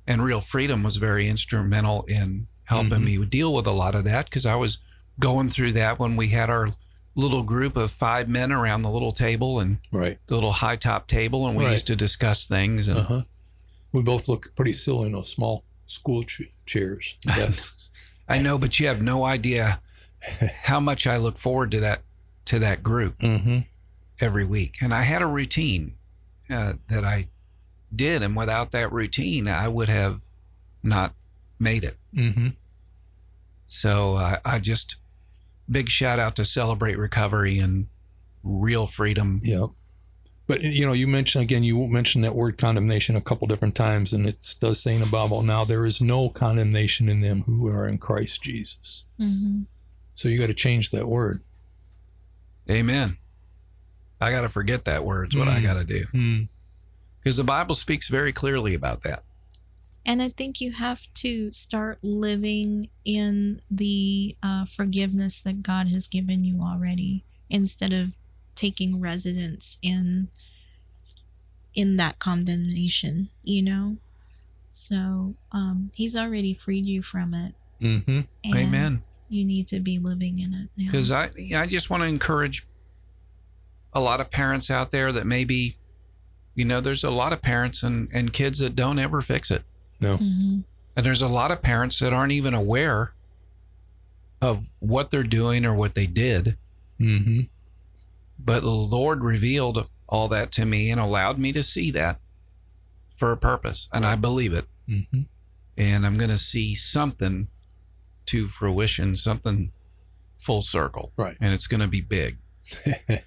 Speaker 2: and real freedom was very instrumental in helping
Speaker 3: Mhm.
Speaker 2: me deal with a lot of that because i was going through that when we had our little group of five men around the little table and
Speaker 3: right.
Speaker 2: the little high top table and we
Speaker 3: Right.
Speaker 2: used to discuss things and
Speaker 3: Uh huh. We both look pretty silly in those small school ch- chairs. Yes.
Speaker 2: I know, but you have no idea how much I look forward to that to that group
Speaker 3: mm-hmm.
Speaker 2: every week. And I had a routine uh, that I did, and without that routine, I would have not made it.
Speaker 3: Mm-hmm.
Speaker 2: So uh, I just big shout out to Celebrate Recovery and Real Freedom.
Speaker 3: Yeah. But you know, you mentioned again, you mentioned that word condemnation a couple different times, and it does say in the Bible, now there is no condemnation in them who are in Christ Jesus.
Speaker 4: Mm-hmm.
Speaker 3: So you got to change that word.
Speaker 2: Amen. I got to forget that word's what I
Speaker 3: Mm.
Speaker 2: got to do
Speaker 3: Mm.
Speaker 2: because the Bible speaks very clearly about that.
Speaker 4: And I think you have to start living in the uh, forgiveness that God has given you already, instead of taking residence in in that condemnation. You know, so um, He's already freed you from it.
Speaker 3: Mm-hmm.
Speaker 2: Amen.
Speaker 4: You need to be living in it now.
Speaker 2: because I I just want to encourage a lot of parents out there that maybe you know there's a lot of parents and and kids that don't ever fix it
Speaker 3: No.
Speaker 4: Mhm.
Speaker 2: and there's a lot of parents that aren't even aware of what they're doing or what they did
Speaker 3: Mm-hmm.
Speaker 2: but the Lord revealed all that to me and allowed me to see that for a purpose and I believe it
Speaker 3: Mm-hmm.
Speaker 2: and I'm going to see something to fruition something full circle
Speaker 3: Right.
Speaker 2: and it's going to be big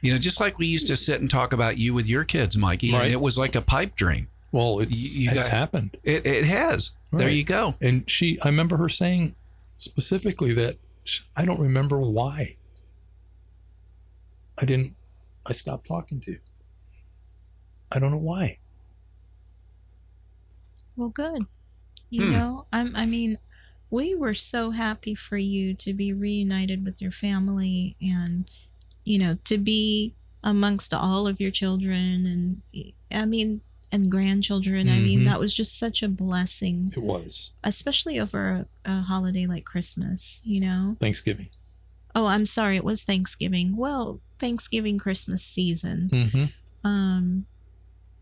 Speaker 2: You know, just like we used to sit and talk about you with your kids, Mikey,
Speaker 3: Right.
Speaker 2: and it was like a pipe dream.
Speaker 3: well, it's
Speaker 2: You- you
Speaker 3: it's
Speaker 2: got-
Speaker 3: happened.
Speaker 2: It, it has. There you go.
Speaker 3: And she, I remember her saying specifically that sh- I don't remember why. I didn't, I stopped talking to you. I don't know why.
Speaker 4: Well, good. You
Speaker 2: Hmm.
Speaker 4: know, I'm. I mean, we were so happy for you to be reunited with your family, and you know, to be amongst all of your children, and I mean, and grandchildren. I mean,
Speaker 3: Mhm.
Speaker 4: that was just such a blessing,
Speaker 3: It was
Speaker 4: especially over a, a holiday like Christmas. You know.
Speaker 3: Thanksgiving.
Speaker 4: Oh, I'm sorry. It was Thanksgiving. Well, Thanksgiving Christmas season.
Speaker 3: Mm-hmm.
Speaker 4: um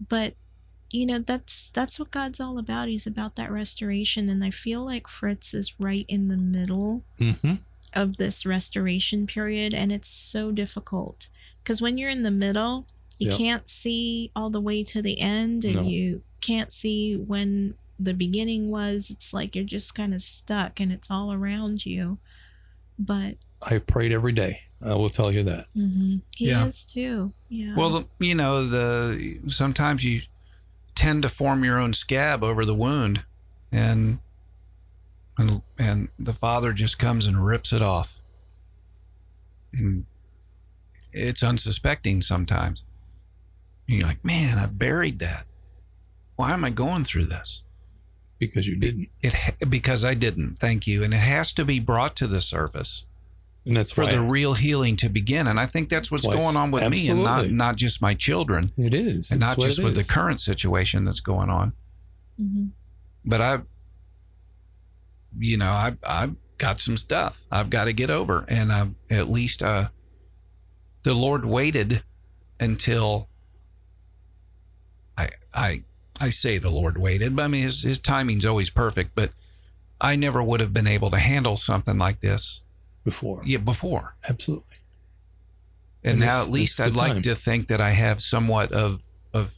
Speaker 4: but you know that's that's what god's all about he's about that restoration and i feel like fritz is right in the middle
Speaker 3: Mm-hmm.
Speaker 4: of this restoration period and it's so difficult because when you're in the middle you
Speaker 3: Yep.
Speaker 4: can't see all the way to the end and
Speaker 3: No.
Speaker 4: you can't see when the beginning was it's like you're just kind of stuck and it's all around you but
Speaker 3: I prayed every day. I will tell you that.
Speaker 4: mhm, he
Speaker 2: Yeah.
Speaker 4: is too yeah
Speaker 2: Well, the, you know, the sometimes you tend to form your own scab over the wound, and and and the father just comes and rips it off, and it's unsuspecting sometimes. You're like, man, I buried that. Why am I going through this?
Speaker 3: Because you didn't.
Speaker 2: It ha- because I didn't. Thank you, and it has to be brought to the surface
Speaker 3: And that's
Speaker 2: for
Speaker 3: why
Speaker 2: the real healing to begin. And I think that's what's
Speaker 3: That's why
Speaker 2: going on with me, and not not just my children
Speaker 3: it is.
Speaker 2: and
Speaker 3: It's
Speaker 2: not just with
Speaker 3: is.
Speaker 2: the current situation that's going on.
Speaker 4: Mhm.
Speaker 2: But I've, you know, I I've got some stuff I've got to get over, and uh, at least uh, the Lord waited until I I I say the Lord waited, but I mean his his timing's always perfect. But I never would have been able to handle something like this
Speaker 3: before.
Speaker 2: Yeah, before.
Speaker 3: Absolutely.
Speaker 2: And,
Speaker 3: And
Speaker 2: now at least I'd like
Speaker 3: time.
Speaker 2: to think that I have somewhat of of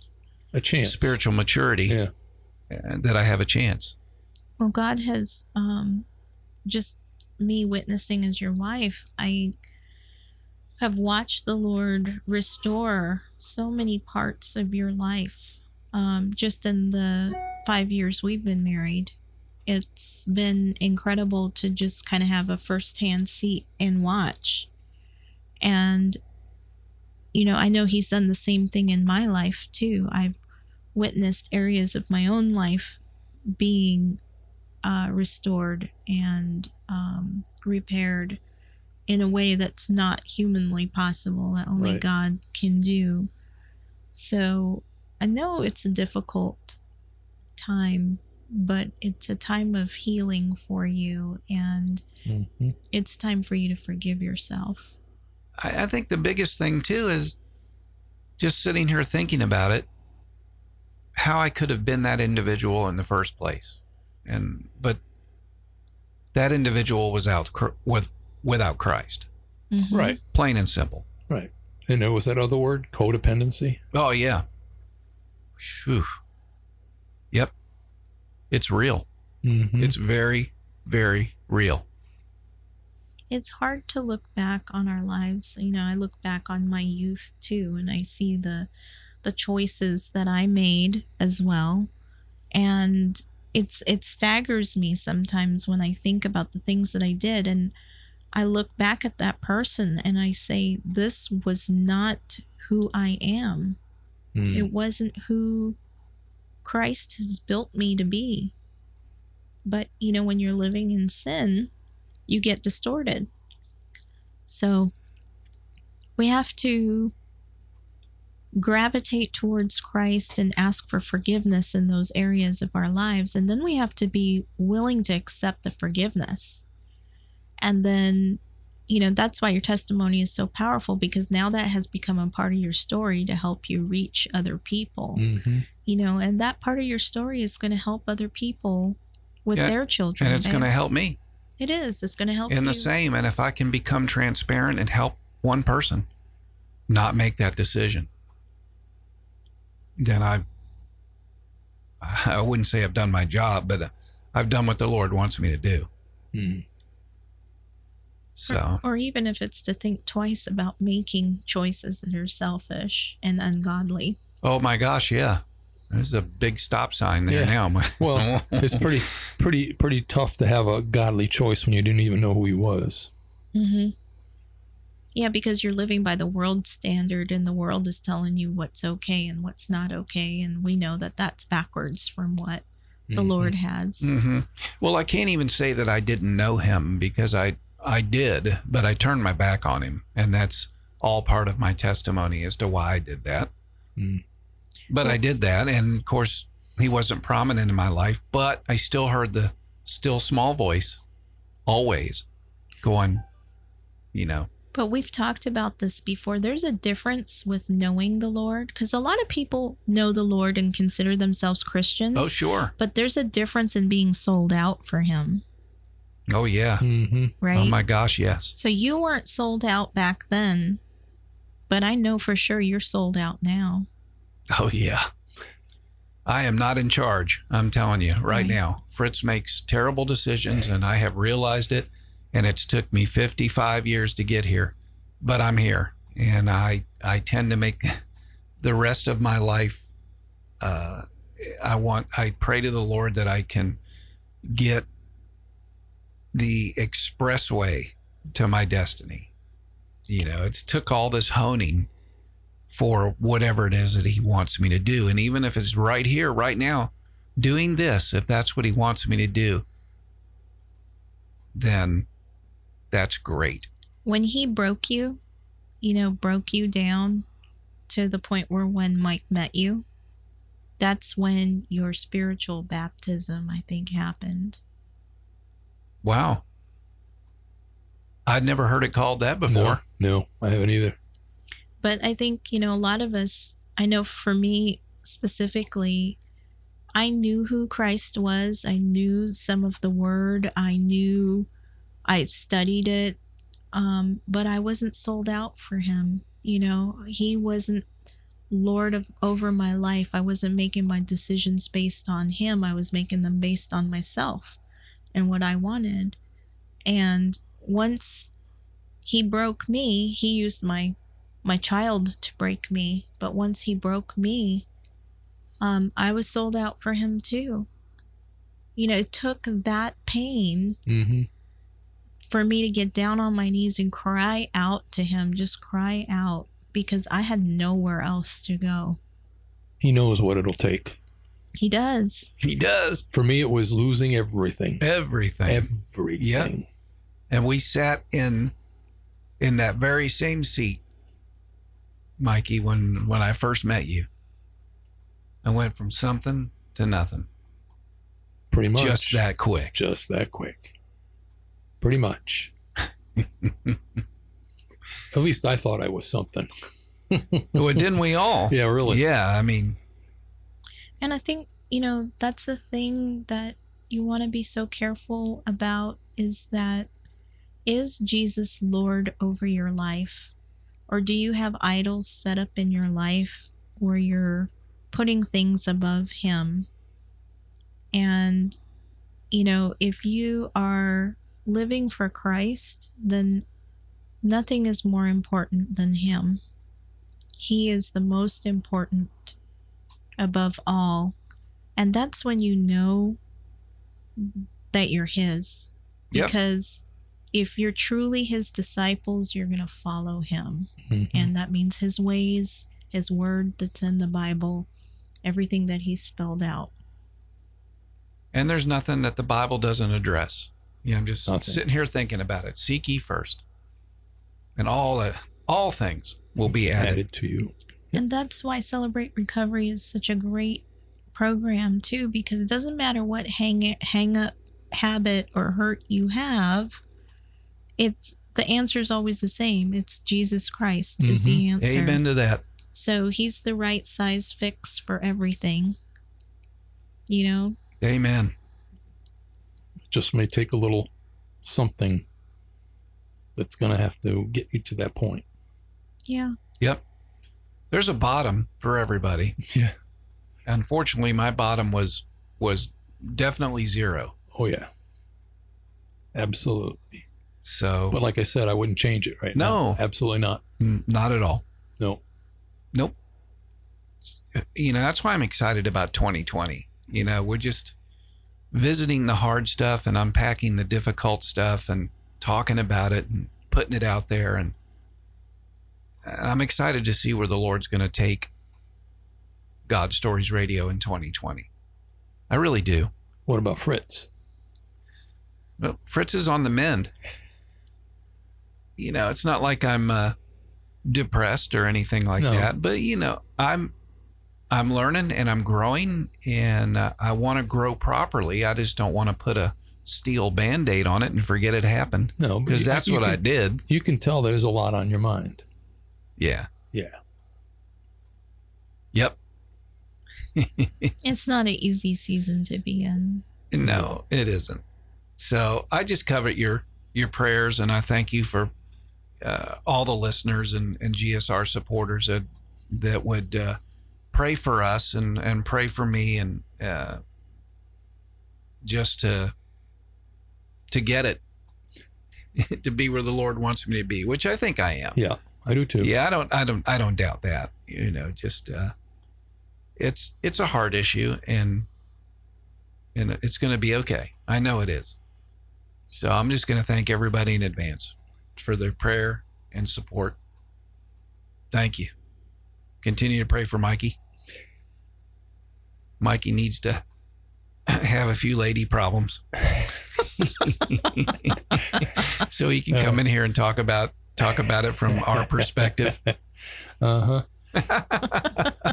Speaker 3: A chance.
Speaker 2: spiritual maturity
Speaker 3: Yeah.
Speaker 2: that I have a chance.
Speaker 4: Well, God has um, just me witnessing as your wife. I have watched the Lord restore so many parts of your life um, just in the five years we've been married. It's been incredible to just kind of have a firsthand seat and watch. And, you know, I know He's done the same thing in my life too. I've witnessed areas of my own life being uh, restored and um, repaired in a way that's not humanly possible, that only
Speaker 3: Right.
Speaker 4: God can do. So I know it's a difficult time, but it's a time of healing for you, and
Speaker 3: hmm
Speaker 4: it's time for you to forgive yourself.
Speaker 2: I, I think the biggest thing too is just sitting here thinking about it, how I could have been that individual in the first place, and but that individual was out with without Christ,
Speaker 4: Mhm.
Speaker 3: Right.
Speaker 2: plain and simple.
Speaker 3: Right. And there was that other word, codependency.
Speaker 2: Oh yeah, Phew. Yep, it's real.
Speaker 3: Mm-hmm.
Speaker 2: It's very, very real.
Speaker 4: it's hard to look back on our lives you know i look back on my youth too and i see the the choices that i made as well and it's it staggers me sometimes when i think about the things that i did and i look back at that person and i say this was not who i am
Speaker 3: Mm.
Speaker 4: it wasn't who Christ has built me to be. But, you know, when you're living in sin, you get distorted. So we have to gravitate towards Christ and ask for forgiveness in those areas of our lives. And then we have to be willing to accept the forgiveness. And then, you know, that's why your testimony is so powerful because now that has become a part of your story to help you reach other people
Speaker 3: hmm
Speaker 4: you know and that part of your story is going to help other people with
Speaker 2: Yeah,
Speaker 4: their children
Speaker 2: And it's going to help me
Speaker 4: it is it's going to help
Speaker 2: in
Speaker 4: you
Speaker 2: the same. And if I can become transparent and help one person not make that decision, then I I wouldn't say I've done my job, but I've done what the Lord wants me to do.
Speaker 3: Mm.
Speaker 2: So
Speaker 4: or even if it's to think twice about making choices that are selfish and ungodly
Speaker 2: Oh my gosh, yeah. There's a big stop sign there
Speaker 3: Yeah.
Speaker 2: now.
Speaker 3: Well, it's pretty, pretty, pretty tough to have a godly choice when you didn't even know who he was.
Speaker 4: mm-hmm. yeah because you're living by the world standard and the world is telling you what's okay and what's not okay and we know that that's backwards from what the
Speaker 3: Mhm.
Speaker 4: Lord has.
Speaker 2: hmm Well, I can't even say that I didn't know him because I I did, but I turned my back on him, and that's all part of my testimony as to why I did that.
Speaker 3: Mm.
Speaker 2: But I did that, and of course, he wasn't prominent in my life, but I still heard the still small voice, always, going, you know,
Speaker 4: But we've talked about this before. There's a difference with knowing the Lord because a lot of people know the Lord and consider themselves Christians.
Speaker 2: oh sure,
Speaker 4: But there's a difference in being sold out for Him,
Speaker 2: oh yeah,
Speaker 3: Mhm.
Speaker 4: right?
Speaker 2: oh my gosh, yes,
Speaker 4: So you weren't sold out back then, but I know for sure you're sold out now.
Speaker 2: oh yeah. I am not in charge. I'm telling you right
Speaker 4: Right.
Speaker 2: now. Fritz makes terrible decisions, and I have realized it. And it's took me 55 years to get here, but I'm here, and I I tend to make the rest of my life. Uh, I want. I pray to the Lord that I can get the expressway to my destiny. You know, it's took all this honing for whatever it is that he wants me to do. And even if it's right here, right now, doing this, if that's what he wants me to do, then that's great.
Speaker 4: When He broke you, you know, broke you down to the point where when Mike met you, that's when your spiritual baptism, I think, happened.
Speaker 2: Wow. I'd never heard it called that before.
Speaker 3: No, no, I haven't either.
Speaker 4: But I think, you know, a lot of us, I know for me specifically, I knew who Christ was. I knew some of the word. I knew I studied it. Um, but I wasn't sold out for him. You know, he wasn't Lord of over my life. I wasn't making my decisions based on him. I was making them based on myself and what I wanted. And once he broke me, he used my my child to break me. But once he broke me, um, I was sold out for him too. You know, it took that pain
Speaker 3: hmm
Speaker 4: for me to get down on my knees and cry out to him, just cry out because I had nowhere else to go.
Speaker 3: He knows what it'll take.
Speaker 4: He does.
Speaker 2: He does
Speaker 3: For me, it was losing everything.
Speaker 2: everything.
Speaker 3: Everything.
Speaker 2: and we sat in in that very same seat, Mikey, when when I first met you. I went from something to nothing.
Speaker 3: Pretty much.
Speaker 2: Just that quick.
Speaker 3: Just that quick. Pretty much. At least I thought I was something.
Speaker 2: well, didn't we all?
Speaker 3: Yeah, really.
Speaker 2: Yeah, I mean,
Speaker 4: And I think, you know, that's the thing that you want to be so careful about is that is Jesus Lord over your life? Or do you have idols set up in your life where you're putting things above Him? And, you know, if you are living for Christ, then nothing is more important than Him. He is the most important above all. And that's when you know that you're His. Because if you're truly His disciples, you're going to follow Him.
Speaker 3: Mhm.
Speaker 4: And that means His ways, His word that's in the Bible, everything that He spelled out.
Speaker 2: and there's nothing that the Bible doesn't address. You know, I'm just
Speaker 3: Nothing.
Speaker 2: sitting here thinking about it. Seek ye first, and all uh, all things will be added.
Speaker 3: added to you. Yep.
Speaker 4: And that's why Celebrate Recovery is such a great program too, because it doesn't matter what hang hang up habit or hurt you have, it's the answer is always the same. It's Jesus Christ is the mm-hmm. answer.
Speaker 2: Amen to that.
Speaker 4: So he's the right size fix for everything. You know?
Speaker 2: Amen.
Speaker 3: It Just may take a little something that's going to have to get you to that point.
Speaker 4: Yeah.
Speaker 2: Yep. There's a bottom for everybody.
Speaker 3: Yeah.
Speaker 2: Unfortunately, my bottom was was definitely zero.
Speaker 3: Oh, yeah. Absolutely.
Speaker 2: So
Speaker 3: But like I said, I wouldn't change it right now.
Speaker 2: No.
Speaker 3: now. Absolutely not.
Speaker 2: Mm, not at all.
Speaker 3: No.
Speaker 2: Nope. You know, that's why I'm excited about 2020. You know, we're just visiting the hard stuff and unpacking the difficult stuff and talking about it and putting it out there. And, and I'm excited to see where the Lord's going to take God Stories Radio in 2020. I really do.
Speaker 3: What about Fritz?
Speaker 2: Well, Fritz is on the mend. You know, it's not like I'm uh, depressed or anything like
Speaker 3: No.
Speaker 2: that, but you know, I'm I'm learning and I'm growing, and uh, I want to grow properly. I just don't want to put a steel band-aid on it and forget it happened
Speaker 3: No,
Speaker 2: because that's
Speaker 3: you
Speaker 2: what I did.
Speaker 3: You can tell there's a lot on your mind.
Speaker 2: Yeah.
Speaker 3: Yeah.
Speaker 2: Yep.
Speaker 4: It's not an easy season to be in.
Speaker 2: No, it isn't. So I just covet your your prayers, and I thank you for uh, all the listeners and, and GSR supporters that that would uh, pray for us and and pray for me, and uh, just to to get it to be where the Lord wants me to be, which I think I am.
Speaker 3: Yeah, I do too.
Speaker 2: Yeah, I don't, I don't, I don't doubt that. You know, just uh, it's it's a hard issue, and and it's going to be okay. I know it is. So I'm just going to thank everybody in advance for their prayer and support. Thank you. Continue to pray for Mikey. Mikey needs to have a few lady problems. so he can come in here and talk about talk about it from our perspective.
Speaker 3: Uh huh.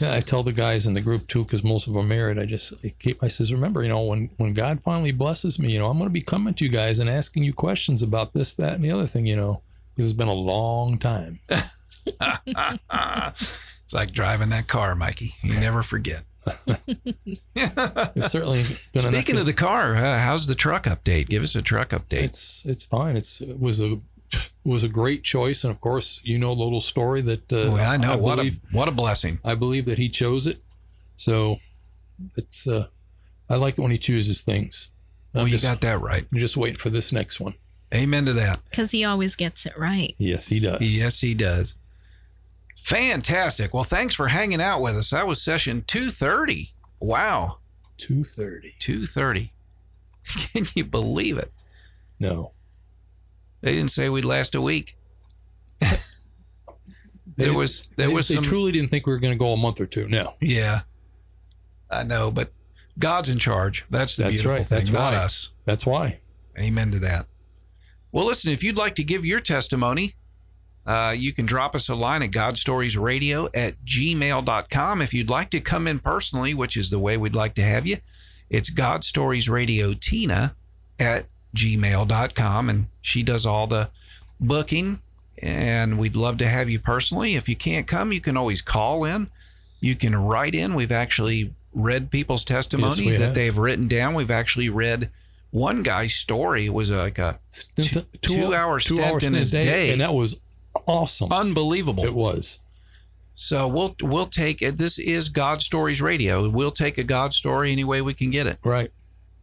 Speaker 3: Yeah, I tell the guys in the group too, because most of them are married. I just I keep. I says, remember, you know, when when God finally blesses me, you know, I'm going to be coming to you guys and asking you questions about this, that, and the other thing, you know, because it's been a long time.
Speaker 2: it's like driving that car, Mikey. You never forget.
Speaker 3: It's certainly going to.
Speaker 2: Speaking of the car, uh, how's the truck update? Give us a truck update.
Speaker 3: it's it's fine. It's it was a was a great choice, and of course, you know the little story that uh,
Speaker 2: Well, I know what
Speaker 3: believe
Speaker 2: a what a blessing.
Speaker 3: I believe that he chose it. So it's uh, I like it when he chooses things. I'm
Speaker 2: you
Speaker 3: just,
Speaker 2: got that right.
Speaker 3: I'm just waiting for this next one.
Speaker 2: Amen to that.
Speaker 4: Because he always gets it right.
Speaker 3: Yes, he does.
Speaker 2: Yes, he does. Fantastic. Well, thanks for hanging out with us. That was session 230. Wow.
Speaker 3: Two thirty.
Speaker 2: 230. Can you believe it?
Speaker 3: No.
Speaker 2: They didn't say we'd last a week.
Speaker 3: They
Speaker 2: There was there
Speaker 3: they,
Speaker 2: was
Speaker 3: they
Speaker 2: some
Speaker 3: truly didn't think we were going to go a month or two. No.
Speaker 2: Yeah. I know, but God's in charge. That's the
Speaker 3: That's
Speaker 2: beautiful
Speaker 3: right.
Speaker 2: thing,
Speaker 3: That's
Speaker 2: not
Speaker 3: why.
Speaker 2: us.
Speaker 3: That's why.
Speaker 2: Amen to that. Well, listen, if you'd like to give your testimony, uh, you can drop us a line at godstoriesradio at gmail.com. If you'd like to come in personally, which is the way we'd like to have you, it's godstoriesradiotina at gmail.com. And she does all the booking, and we'd love to have you personally. If you can't come, you can always call in. You can write in. We've actually read people's testimony
Speaker 3: we
Speaker 2: that
Speaker 3: have.
Speaker 2: they've written down. We've actually read one guy's story. It was like a
Speaker 3: Stint,
Speaker 2: two hour
Speaker 3: two
Speaker 2: stint
Speaker 3: hours
Speaker 2: in
Speaker 3: a
Speaker 2: his
Speaker 3: day,
Speaker 2: day.
Speaker 3: and that was awesome.
Speaker 2: unbelievable.
Speaker 3: it was.
Speaker 2: So we'll we'll take it. This is God Stories Radio. We'll take a God story any way we can get it.
Speaker 3: Right.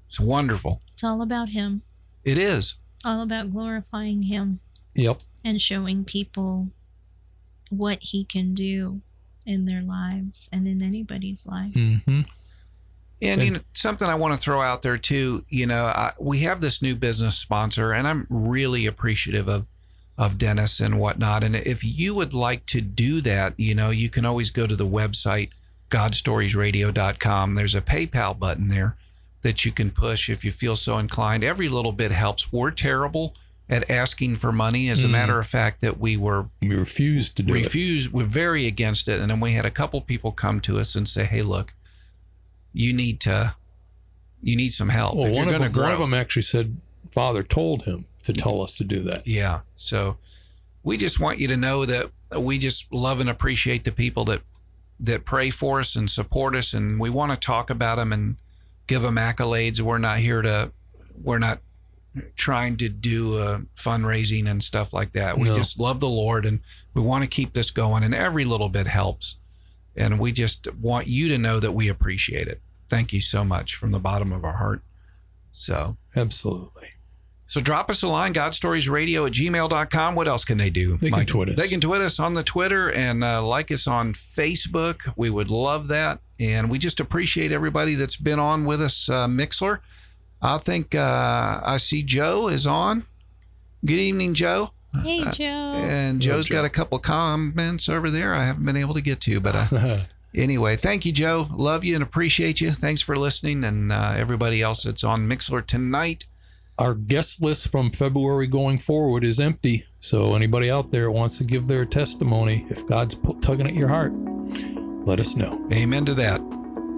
Speaker 2: It's wonderful.
Speaker 4: It's all about him,
Speaker 2: It is.
Speaker 4: all about glorifying him
Speaker 3: Yep.
Speaker 4: and showing people what he can do in their lives and in anybody's life.
Speaker 3: Mm-hmm.
Speaker 2: And, you know, something I want to throw out there too. You know, I, we have this new business sponsor, and I'm really appreciative of of Dennis and whatnot. And if you would like to do that, you know, you can always go to the website godstoriesradio.com. There's a PayPal button there that you can push if you feel so inclined. Every little bit helps. We're terrible at asking for money. As a
Speaker 3: Mm.
Speaker 2: matter of fact, that we were
Speaker 3: We refused to do it.
Speaker 2: refused we're very against it and then we had a couple people come to us and say hey look you need to you need some help
Speaker 3: Well, one of, them,
Speaker 2: grow
Speaker 3: one of them actually said, Father told him to tell us to do that.
Speaker 2: yeah so we just want you to know that we just love and appreciate the people that that pray for us and support us and we want to talk about them and give them accolades we're not here to we're not trying to do uh, fundraising and stuff like that we
Speaker 3: No.
Speaker 2: just love the lord and we want to keep this going and every little bit helps and we just want you to know that we appreciate it thank you so much from the bottom of our heart so
Speaker 3: Absolutely.
Speaker 2: so drop us a line, godstoriesradio at gmail.com. What else can they do?
Speaker 3: They can tweet us.
Speaker 2: They can tweet us on the Twitter and uh, like us on Facebook. We would love that. And we just appreciate everybody that's been on with us, uh, Mixlr. I think uh, I see Joe is on. Good evening, Joe.
Speaker 4: Hey,
Speaker 2: Uh,
Speaker 4: Joe.
Speaker 2: And
Speaker 3: Hello,
Speaker 2: Joe's
Speaker 3: Joe.
Speaker 2: got a couple comments over there I haven't been able to get to, but uh, Anyway, thank you, Joe. Love you and appreciate you. Thanks for listening, and uh, everybody else that's on Mixlr tonight.
Speaker 3: Our guest list from February going forward is empty. So anybody out there wants to give their testimony, if God's tugging at your heart, let us know.
Speaker 2: Amen to that.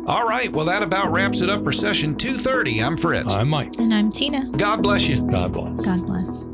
Speaker 2: All right. Well, that about wraps it up for session 230. I'm Fritz.
Speaker 3: I'm Mike.
Speaker 4: And I'm Tina.
Speaker 2: God bless you.
Speaker 3: God bless.
Speaker 1: God bless.